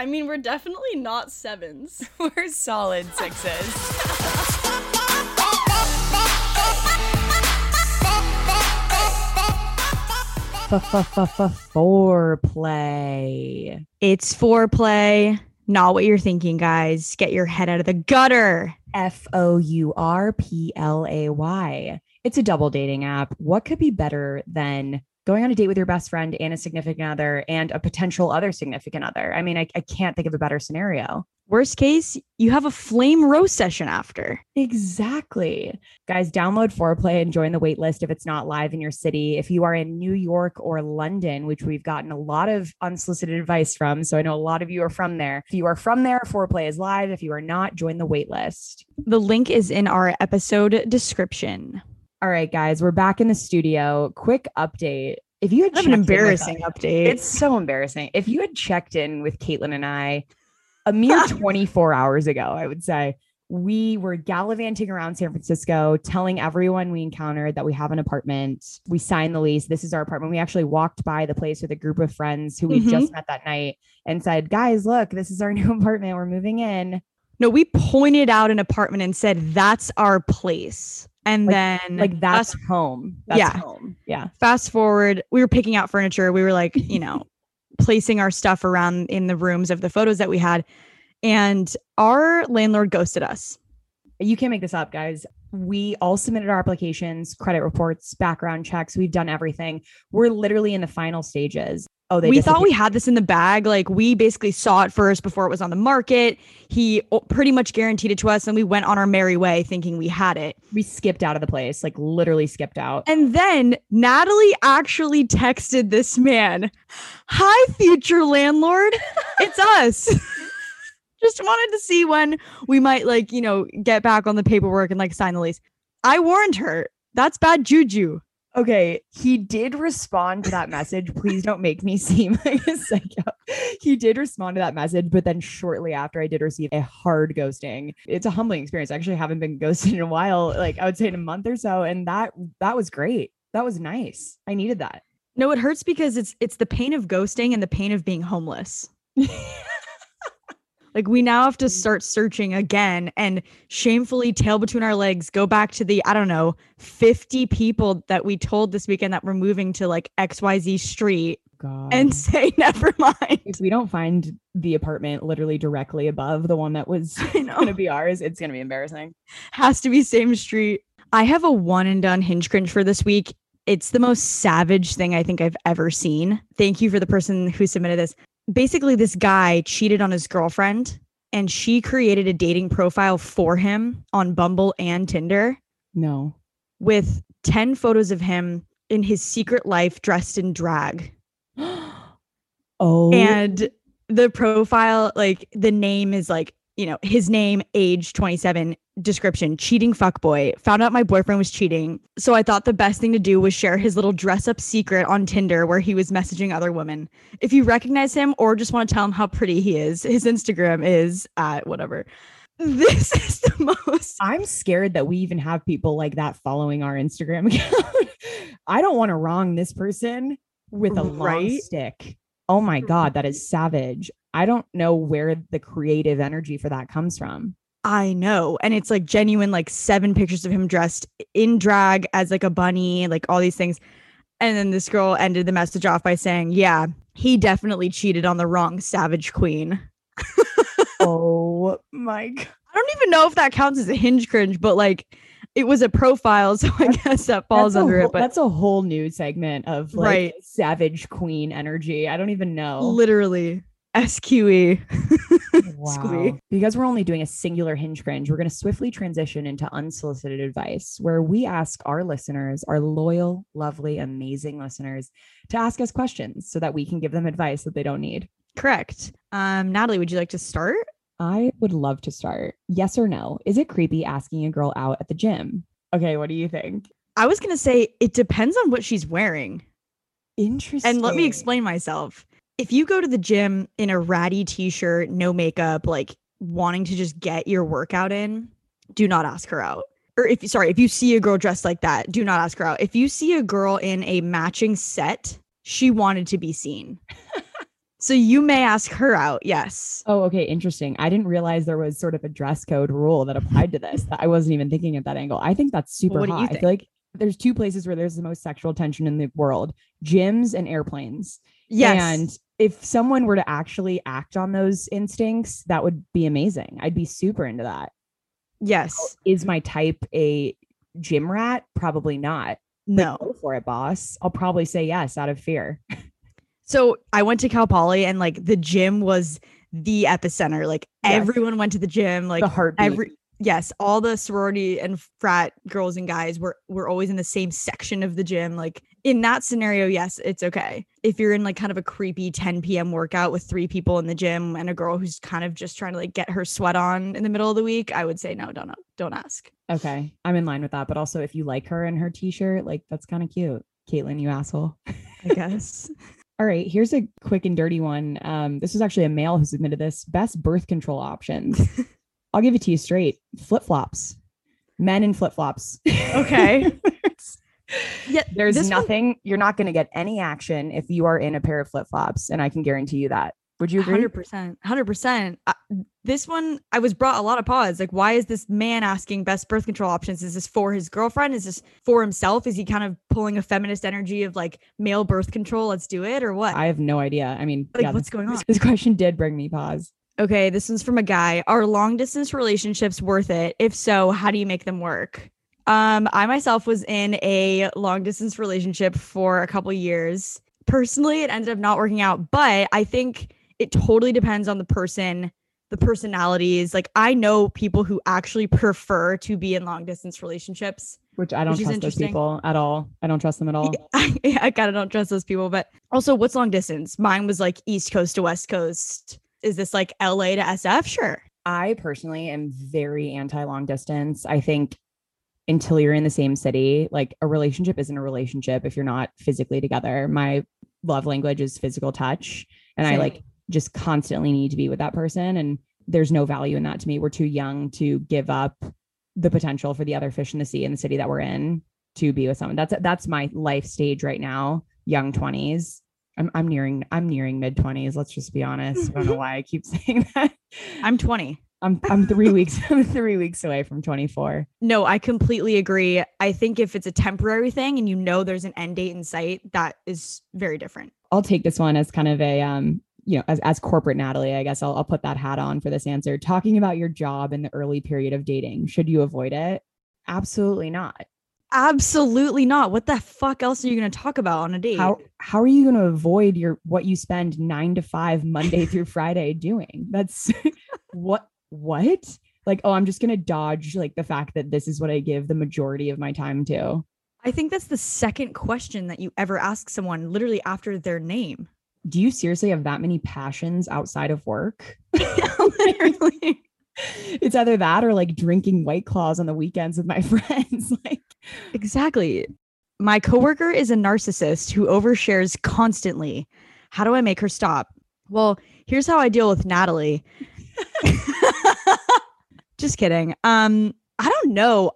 I mean, we're definitely not sevens. We're solid sixes. Fourplay. It's fourplay. Not what you're thinking, guys. Get your head out of the gutter. F O U R P L A Y. It's a double dating app. What could be better than going on a date with your best friend and a significant other and a potential other significant other? I mean, I, I can't think of a better scenario. Worst case, you have a flame roast session after. Exactly. Guys, download Fourplay and join the wait list if it's not live in your city. If you are in New York or London, which we've gotten a lot of unsolicited advice from, so I know a lot of you are from there. If you are from there, Fourplay is live. If you are not, join the wait list. The link is in our episode description. All right, guys, we're back in the studio. Quick update. If you had an checked in with embarrassing us- update. it's so embarrassing. If you had checked in with Caitlin and I a mere 24 hours ago, I would say we were gallivanting around San Francisco, telling everyone we encountered that we have an apartment. We signed the lease. This is our apartment. We actually walked by the place with a group of friends who we Mhm. just met that night and said, Guys, look, this is our new apartment. We're moving in. no, we pointed out an apartment and said, that's our place. And Like- then, Like, that's home. That's Yeah. home. Yeah. fast forward, we were picking out furniture. We were like, you know, placing our stuff around in the rooms of the photos that we had. And our landlord ghosted us. You can't make this up, guys. We all submitted our applications, credit reports, background checks. We've done everything. We're literally in the final stages. Oh, they we thought we had this in the bag. Like we basically saw it first before it was on the market. He pretty much guaranteed it to us, and we went on our merry way thinking we had it. we skipped out of the place, like literally skipped out. And then Natalie actually texted this man, Hi, future landlord. It's us. Just wanted to see when we might, like, you know, get back on the paperwork and like sign the lease. I warned her. That's bad juju. Okay, he did respond to that message. Please don't make me seem like a psycho. He did respond to that message, but then shortly after, I did receive a hard ghosting. It's a humbling experience. I actually haven't been ghosted in a while, like I would say in a month or so, and that that was great. That was nice. I needed that. No, it hurts because it's it's the pain of ghosting and the pain of being homeless. Like we now have to start searching again and shamefully tail between our legs go back to the I don't know 50 people that we told this weekend that we're moving to like XYZ street God. and say never mind. if we don't find the apartment literally directly above the one that was going to be ours, it's going to be embarrassing. Has to be same street. I have a one and done hinge cringe for this week. It's the most savage thing I think I've ever seen. Thank you for the person who submitted this. Basically, this guy cheated on his girlfriend and she created a dating profile for him on Bumble and Tinder No. with 10 photos of him in his secret life dressed in drag. oh. And the profile, like the name is like, you know, his name, age 27, description, cheating fuckboy. Found out my boyfriend was cheating. So I thought the best thing to do was share his little dress up secret on Tinder where he was messaging other women. If you recognize him or just want to tell him how pretty he is, his Instagram is at whatever. This is the most I'm scared that we even have people like that following our Instagram account. I don't want to wrong this person with a long stick. Oh my God, that is savage. I don't know where the creative energy for that comes from. I know. And it's like genuine, like seven pictures of him dressed in drag as like a bunny, like all these things. And then this girl ended the message off by saying, Yeah, he definitely cheated on the wrong savage queen. oh my God. I don't even know if that counts as a hinge cringe, but like it was a profile. So I guess that falls That's under whole- it. But that's a whole new segment of like Right. savage queen energy. I don't even know. literally SQE. Wow. Squee. Because we're only doing a singular hinge cringe, we're going to swiftly transition into unsolicited advice, where we ask our listeners, our loyal, lovely, amazing listeners, to ask us questions so that we can give them advice that they don't need. Correct. Um, Natalie, would you like to start? I would love to start. Yes or no? Is it creepy asking a girl out at the gym? Okay, what do you think? I was gonna say it depends on what she's wearing. Interesting. And let me explain myself. If you go to the gym in a ratty t-shirt, no makeup, like wanting to just get your workout in, do not ask her out. Or if sorry, if you see a girl dressed like that, do not ask her out. If you see a girl in a matching set, she wanted to be seen. So you may ask her out. Yes. Oh, okay. Interesting. I didn't realize there was sort of a dress code rule that applied to this. I wasn't even thinking at that angle. I think that's super what do you hot. I feel like there's two places where there's the most sexual tension in the world gyms and airplanes. Yes. And if someone were to actually act on those instincts, that would be amazing. I'd be super into that. yes. Is my type a gym rat? Probably not. But No. Go for it, boss. I'll probably say yes out of fear. So I went to Cal Poly and like the gym was the epicenter. Like Yes. everyone went to the gym. Like the heartbeat. every yes, all the sorority and frat girls and guys were were always in the same section of the gym. Like in that scenario, yes, it's okay. If you're in like kind of a creepy 10 p.m. workout with three people in the gym and a girl who's kind of just trying to like get her sweat on in the middle of the week, I would say no, don't don't ask. Okay, I'm in line with that. But also, if you like her in her t-shirt, like that's kind of cute. Caitlin, you asshole. I guess. All right, here's a quick and dirty one. Um, this was actually a male who submitted this. Best birth control options. I'll give it to you straight. Flip flops. Men in flip flops. Okay. yeah, There's this one- nothing. You're not going to get any action if you are in a pair of flip flops, and I can guarantee you that. Would you agree? Hundred percent, hundred percent. This one, I was brought a lot of pause. Like, why is this man asking best birth control options? Is this for his girlfriend? Is this for himself? Is he kind of pulling a feminist energy of like male birth control? Let's do it, or what? I have no idea. I mean, like, yeah, what's this, going on? this question did bring me pause. Okay, this one's from a guy. Are long distance relationships worth it? If so, how do you make them work? Um, I myself was in a long distance relationship for a couple years. Personally, it ended up not working out, but I think it totally depends on the person, the personalities. Like I know people who actually prefer to be in long distance relationships. Which I don't Which trust those people at all. I don't trust them at all. I, I kind of don't trust those people, but also what's long distance? Mine was like East Coast to West Coast. Is this like LA to SF? Sure. I personally am very anti long distance. I think until you're in the same city, like a relationship isn't a relationship if you're not physically together. My love language is physical touch, and I like just constantly need to be with that person. And there's no value in that to me. We're too young to give up the potential for the other fish in the sea in the city that we're in to be with someone. That's that's my life stage right now, young 20s. I'm I'm nearing I'm nearing mid 20s, let's just be honest. I don't know why I keep saying that. I'm 20. I'm I'm 3 weeks I'm 3 weeks away from 24. No, I completely agree. I think if it's a temporary thing and you know there's an end date in sight, that is very different. I'll take this one as kind of a um you know, as, as corporate Natalie, I guess I'll, I'll put that hat on for this answer. Talking about your job in the early period of dating, should you avoid it? Absolutely not. Absolutely not. What the fuck else are you going to talk about on a date? How how are you going to avoid your what you spend 9 to 5 Monday through Friday doing? That's what what? Like, oh, I'm just going to dodge like the fact that this is what I give the majority of my time to. I think that's the second question that you ever ask someone literally after their name. Do you seriously have that many passions outside of work? literally. it's either that or like drinking white claws on the weekends with my friends. like, Exactly. My coworker is a narcissist who overshares constantly. How do I make her stop? Well, here's how I deal with Natalie. Just kidding. Um, I don't know.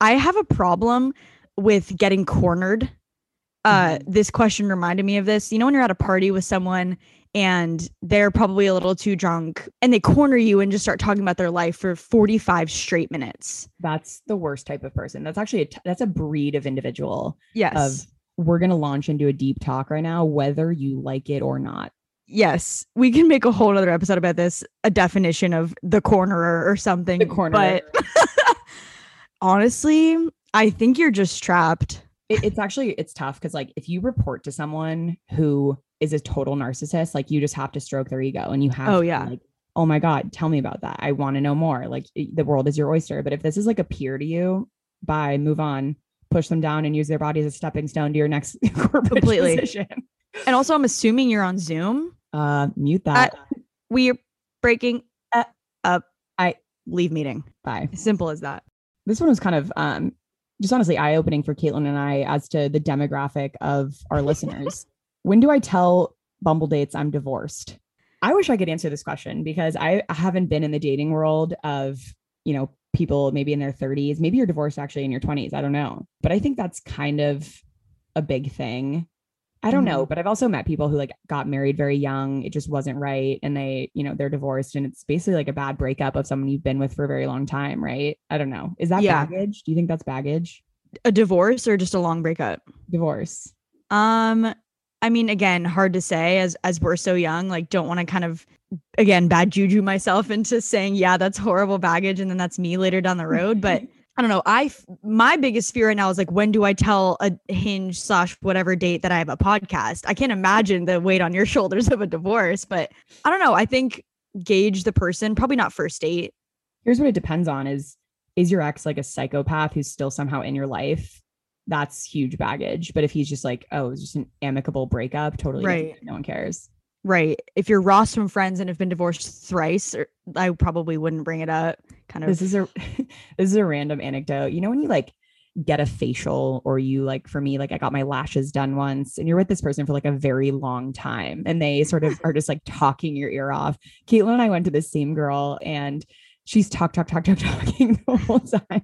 I have a problem with getting cornered. Uh, this question reminded me of this. You know, when you're at a party with someone and they're probably a little too drunk and they corner you and just start talking about their life for 45 straight minutes. that's the worst type of person. That's actually a t- that's a breed of individual Yes. of we're going to launch into a deep talk right now whether you like it or not. yes, we can make a whole other episode about this, a definition of the cornerer or something. The corner. But honestly, I think you're just trapped. it, it's actually it's tough because like if you report to someone who is a total narcissist, like you just have to stroke their ego and you have Oh, to, yeah. like oh my god, tell me about that. I want to know more. Like the world is your oyster. But if this is like a peer to you, bye, move on, push them down and use their body as a stepping stone to your next corporate Completely. position. And also, I'm assuming you're on Zoom. Uh, mute that. We are breaking Uh, up. I- leave meeting. bye. Simple as that. This one was kind of um just honestly eye opening for Caitlin and I as to the demographic of our listeners. When do I tell Bumble dates I'm divorced? I wish I could answer this question because I haven't been in the dating world of, you know, people maybe in their 30s. Maybe you're divorced actually in your 20s. I don't know. But I think that's kind of a big thing. I don't know, Mhm. but I've also met people who like got married very young. It just wasn't right. And they, you know, they're divorced and it's basically like a bad breakup of someone you've been with for a very long time, right? I don't know. Is that Yeah. baggage? Do you think that's baggage? A divorce or just a long breakup? Divorce. Um, I mean, again, hard to say as as we're so young. Like, don't want to kind of again bad juju myself into saying, yeah, that's horrible baggage, and then that's me later down the road. But I don't know. I my biggest fear right now is like, when do I tell a hinge slash whatever date that I have a podcast? I can't imagine the weight on your shoulders of a divorce, but I don't know. I think gauge the person. Probably not first date. Here's what it depends on is is your ex like a psychopath who's still somehow in your life? That's huge baggage. But if he's just like, oh, it's just an amicable breakup, totally. Right. no one cares. Right. If you're Ross from Friends and have been divorced thrice, or I probably wouldn't bring it up. Kind of. This is a this is a random anecdote. You know when you like get a facial or you like for me like I got my lashes done once and you're with this person for like a very long time and they sort of are just like talking your ear off. Caitlin and I went to the same girl and she's talk talk talk talk talking the whole time.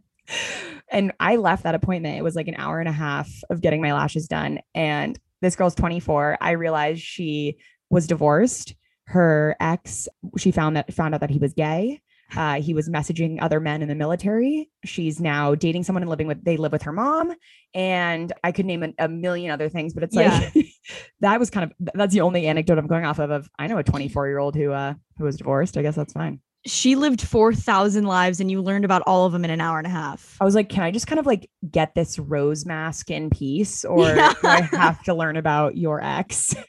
And I left that appointment. It was like an hour and a half of getting my lashes done and this girl's 24. I realized she was divorced. Her ex, she found that found out that he was gay. Uh, he was messaging other men in the military. She's now dating someone and living with, they live with her mom. And I could name a, a million other things, but it's like, that was kind of, that's the only anecdote I'm going off of, of I know a 24 year old who, uh, who was divorced. I guess that's fine. She lived 4,000 lives and you learned about all of them in an hour and a half. I was like, can I just kind of like get this rose mask in peace or Yeah. do I have to learn about your ex?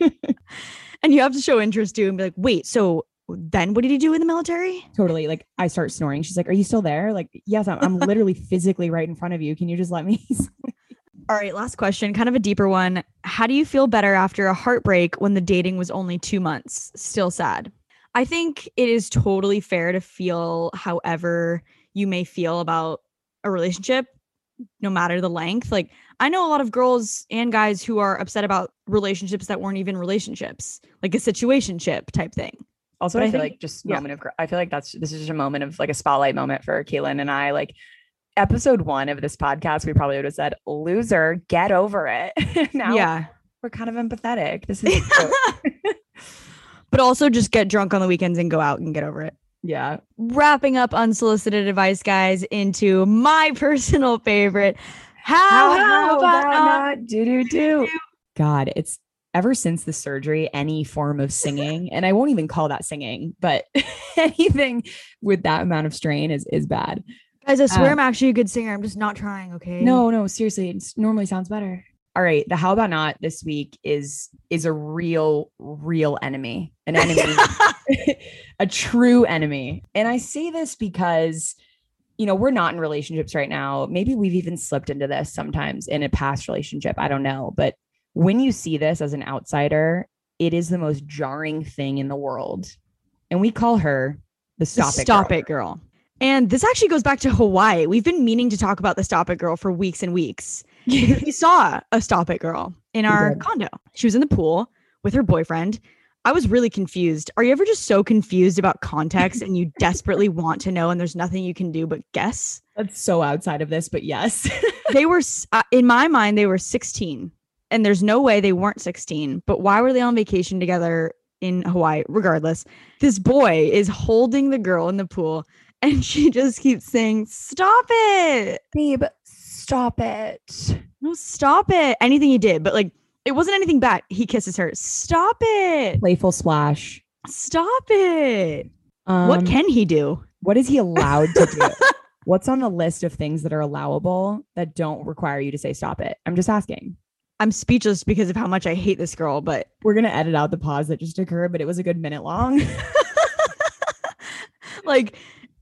And you have to show interest too and be like, wait, so then what did he do in the military? totally. Like I start snoring. She's like, are you still there? Like, yes, I'm, I'm literally physically right in front of you. Can you just let me? All right, last question, kind of a deeper one. How do you feel better after a heartbreak when the dating was only two months? Still sad. I think it is totally fair to feel however you may feel about a relationship, no matter the length. Like, I know a lot of girls and guys who are upset about relationships that weren't even relationships, like a situationship type thing. Also, I, I feel think- like just yeah. moment of. I feel like that's this is just a moment of like a spotlight moment for Caitlin and I. Like episode one of this podcast, we probably would have said, "Loser, get over it." now yeah. we're kind of empathetic. This is but also just get drunk on the weekends and go out and get over it. yeah. wrapping up unsolicited advice, guys, into my personal favorite. How, how, about, not? do do do? God, it's ever since the surgery, any form of singing, and I won't even call that singing, but anything with that amount of strain is is bad. Guys, I swear Uh, I'm actually a good singer. I'm just not trying, okay? No, no, seriously, it normally sounds better. All right, the how about not this week is is a real real enemy, an enemy, a true enemy. And I say this because you know, we're not in relationships right now. Maybe we've even slipped into this sometimes in a past relationship, I don't know, but when you see this as an outsider, it is the most jarring thing in the world. And we call her the The stop it stop girl. it girl. And this actually goes back to Hawaii. We've been meaning to talk about the stop it girl for weeks and weeks. we saw a stop it girl in our condo. She was in the pool with her boyfriend. I was really confused. Are you ever just so confused about context and you desperately want to know and there's nothing you can do but guess? That's so outside of this, but yes. they were uh, in my mind they were 16 and there's no way they weren't 16 but why were they on vacation together in hawaii regardless this boy is holding the girl in the pool and she just keeps saying stop it Babe, stop it. no stop it anything he did but like it wasn't anything bad he kisses her stop it Playful splash. stop it Um, what can he do what is he allowed to do? What's on the list of things that are allowable that don't require you to say stop it? I'm just asking. i'm speechless because of how much i hate this girl but We're gonna edit out the pause that just occurred, but it was a good minute long. like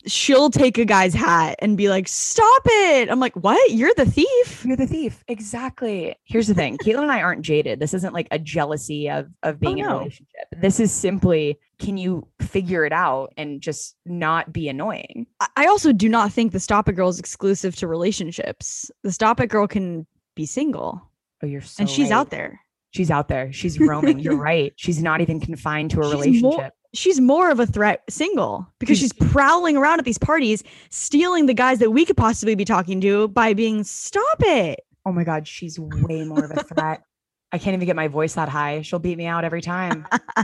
she'll take a guy's hat and be like, "Stop it!" I'm like, "What? You're the thief." You're the thief. Exactly. Here's the thing. Caitlin and I aren't jaded. This isn't like a jealousy of of oh, being in a relationship. This is simply can you figure it out and just not be annoying? I- I also do not think the Stop It Girl is exclusive to relationships. The Stop It Girl can be single, Oh, you're so and she's right. out there. She's out there. She's roaming. You're right. She's not even confined to a She's more- relationship. She's more of a threat single because she's prowling around at these parties, stealing the guys that we could possibly be talking to by being, "Stop it." oh my god, she's way more of a threat. I can't even get my voice that high. She'll beat me out every time.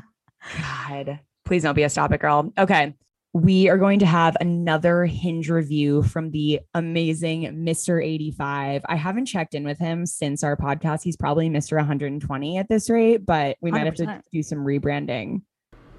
God, please don't be a stop it girl. Okay. We are going to have another hinge review from the amazing Mr. 85. I haven't checked in with him since our podcast. He's probably Mr. 120 at this rate, but we might have to do some rebranding.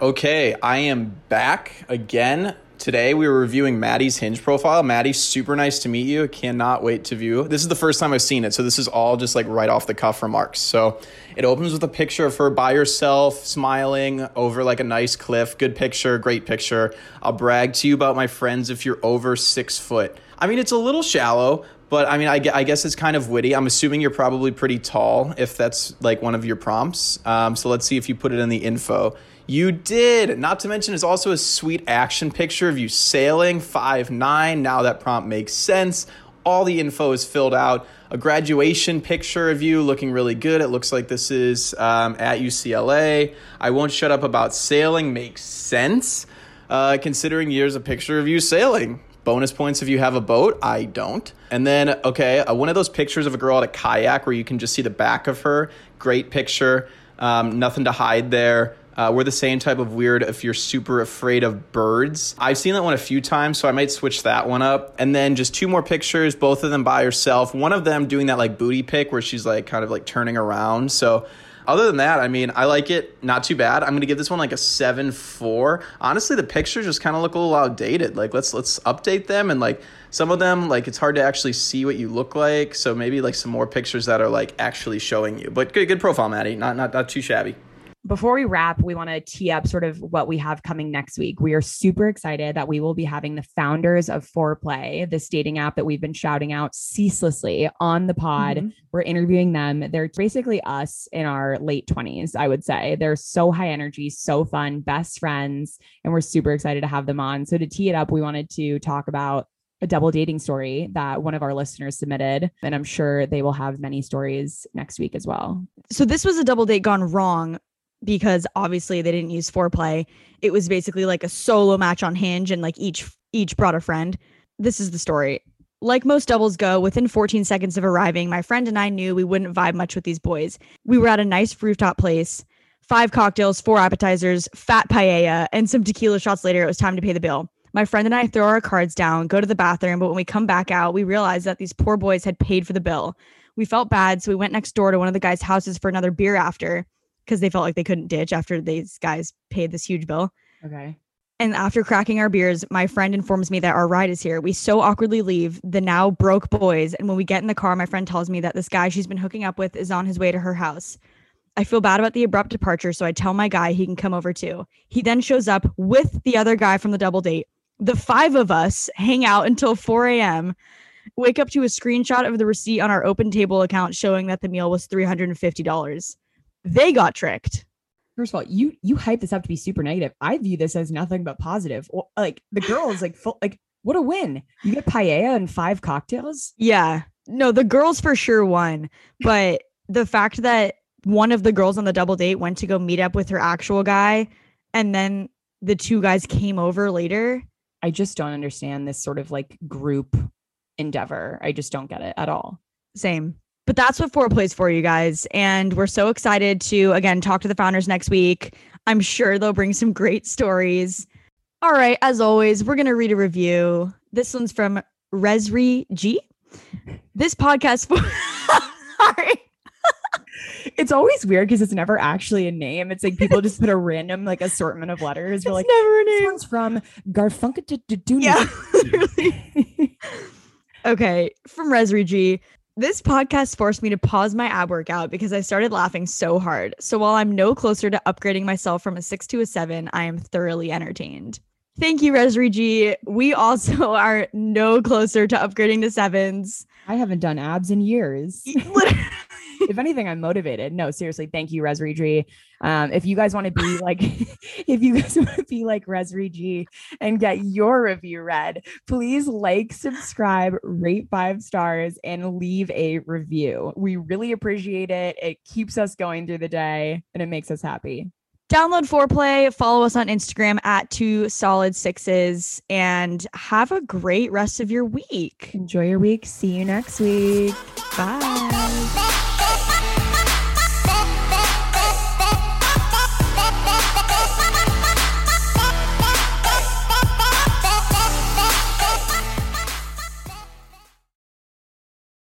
Okay, I am back again. Today we were reviewing Maddie's Hinge profile. Maddie, super nice to meet you. Cannot wait to view. This is the first time I've seen it, so this is all just like right off the cuff remarks. So it opens with a picture of her by herself, smiling over like a nice cliff. Good picture, great picture. I'll brag to you about my friends if you're over six foot. I mean, it's a little shallow, but I mean, I, I guess it's kind of witty. I'm assuming you're probably pretty tall if that's like one of your prompts. Um, so let's see if you put it in the info. You did. Not to mention, it's also a sweet action picture of you sailing five nine. Now that prompt makes sense. All the info is filled out. A graduation picture of you looking really good. It looks like this is um, at UCLA. I won't shut up about sailing. Makes sense. Uh, considering years a picture of you sailing. Bonus points if you have a boat. I don't. And then, okay, uh, one of those pictures of a girl at a kayak where you can just see the back of her. Great picture. Um, nothing to hide there. Uh, we're the same type of weird if you're super afraid of birds. I've seen that one a few times, so I might switch that one up. And then just two more pictures, both of them by herself. One of them doing that like booty pic where she's like kind of like turning around. So other than that, I mean, I like it. Not too bad. I'm gonna give this one like a seven four. Honestly, the pictures just kind of look a little outdated. Like let's let's update them and like some of them like it's hard to actually see what you look like. So maybe like some more pictures that are like actually showing you. But good good profile, Maddie. Not not not too shabby. Before we wrap, we want to tee up sort of what we have coming next week. We are super excited that we will be having the founders of Fourplay, this dating app that we've been shouting out ceaselessly on the pod. Mhm. We're interviewing them. They're basically us in our late 20s, I would say. They're so high energy, so fun, best friends, and we're super excited to have them on. So, to tee it up, we wanted to talk about a double dating story that one of our listeners submitted. And I'm sure they will have many stories next week as well. so this was a double date gone wrong because obviously they didn't use fourplay. It was basically like a solo match on Hinge and like each each brought a friend. This is the story. Like most doubles go, within 14 seconds of arriving, my friend and I knew we wouldn't vibe much with these boys. We were at a nice rooftop place, five cocktails, four appetizers, fat paella, and some tequila shots later. It was time to pay the bill. My friend and I throw our cards down, go to the bathroom, but when we come back out, we realize that these poor boys had paid for the bill. We felt bad, so we went next door to one of the guys' houses for another beer after because they felt like they couldn't ditch after these guys paid this huge bill. Okay. And after cracking our beers, my friend informs me that our ride is here. We so awkwardly leave the now broke boys. And when we get in the car, my friend tells me that this guy she's been hooking up with is on his way to her house. I feel bad about the abrupt departure, so I tell my guy he can come over too. He then shows up with the other guy from the double date. The five of us hang out until 4 a.m., wake up to a screenshot of the receipt on our open table account showing that the meal was $350. They got tricked. First of all, you you hype this up to be super negative. I view this as nothing but positive. Well, like the girls, like full like what a win. You get paella and five cocktails. Yeah. No, the girls for sure won. But the fact that one of the girls on the double date went to go meet up with her actual guy and then the two guys came over later. I just don't understand this sort of like group endeavor. I just don't get it at all. Same. But that's what Fourplays for you guys. And we're so excited to again talk to the founders next week. I'm sure they'll bring some great stories. All right, as always, we're gonna read a review. This one's from Resri G. This podcast for sorry. It's always weird because it's never actually a name. It's like people just put a random like assortment of letters. We're like, it's never a name. this one's from Garfunkel. Yeah. Okay, from Resri G. This podcast forced me to pause my ab workout because I started laughing so hard. So while I'm no closer to upgrading myself from a six to a seven, I am thoroughly entertained. Thank you, Resri G. We also are no closer to upgrading to sevens. I haven't done abs in years. If anything, I'm motivated. No, seriously, thank you, Resri G. Um, if you guys want to be like, if you guys want to be like Resri G and get your review read, please like, subscribe, rate five stars, and leave a review. We really appreciate it. It keeps us going through the day and it makes us happy. Download Fourplay, follow us on Instagram at two solid sixes, and have a great rest of your week. Enjoy your week. See you next week. Bye.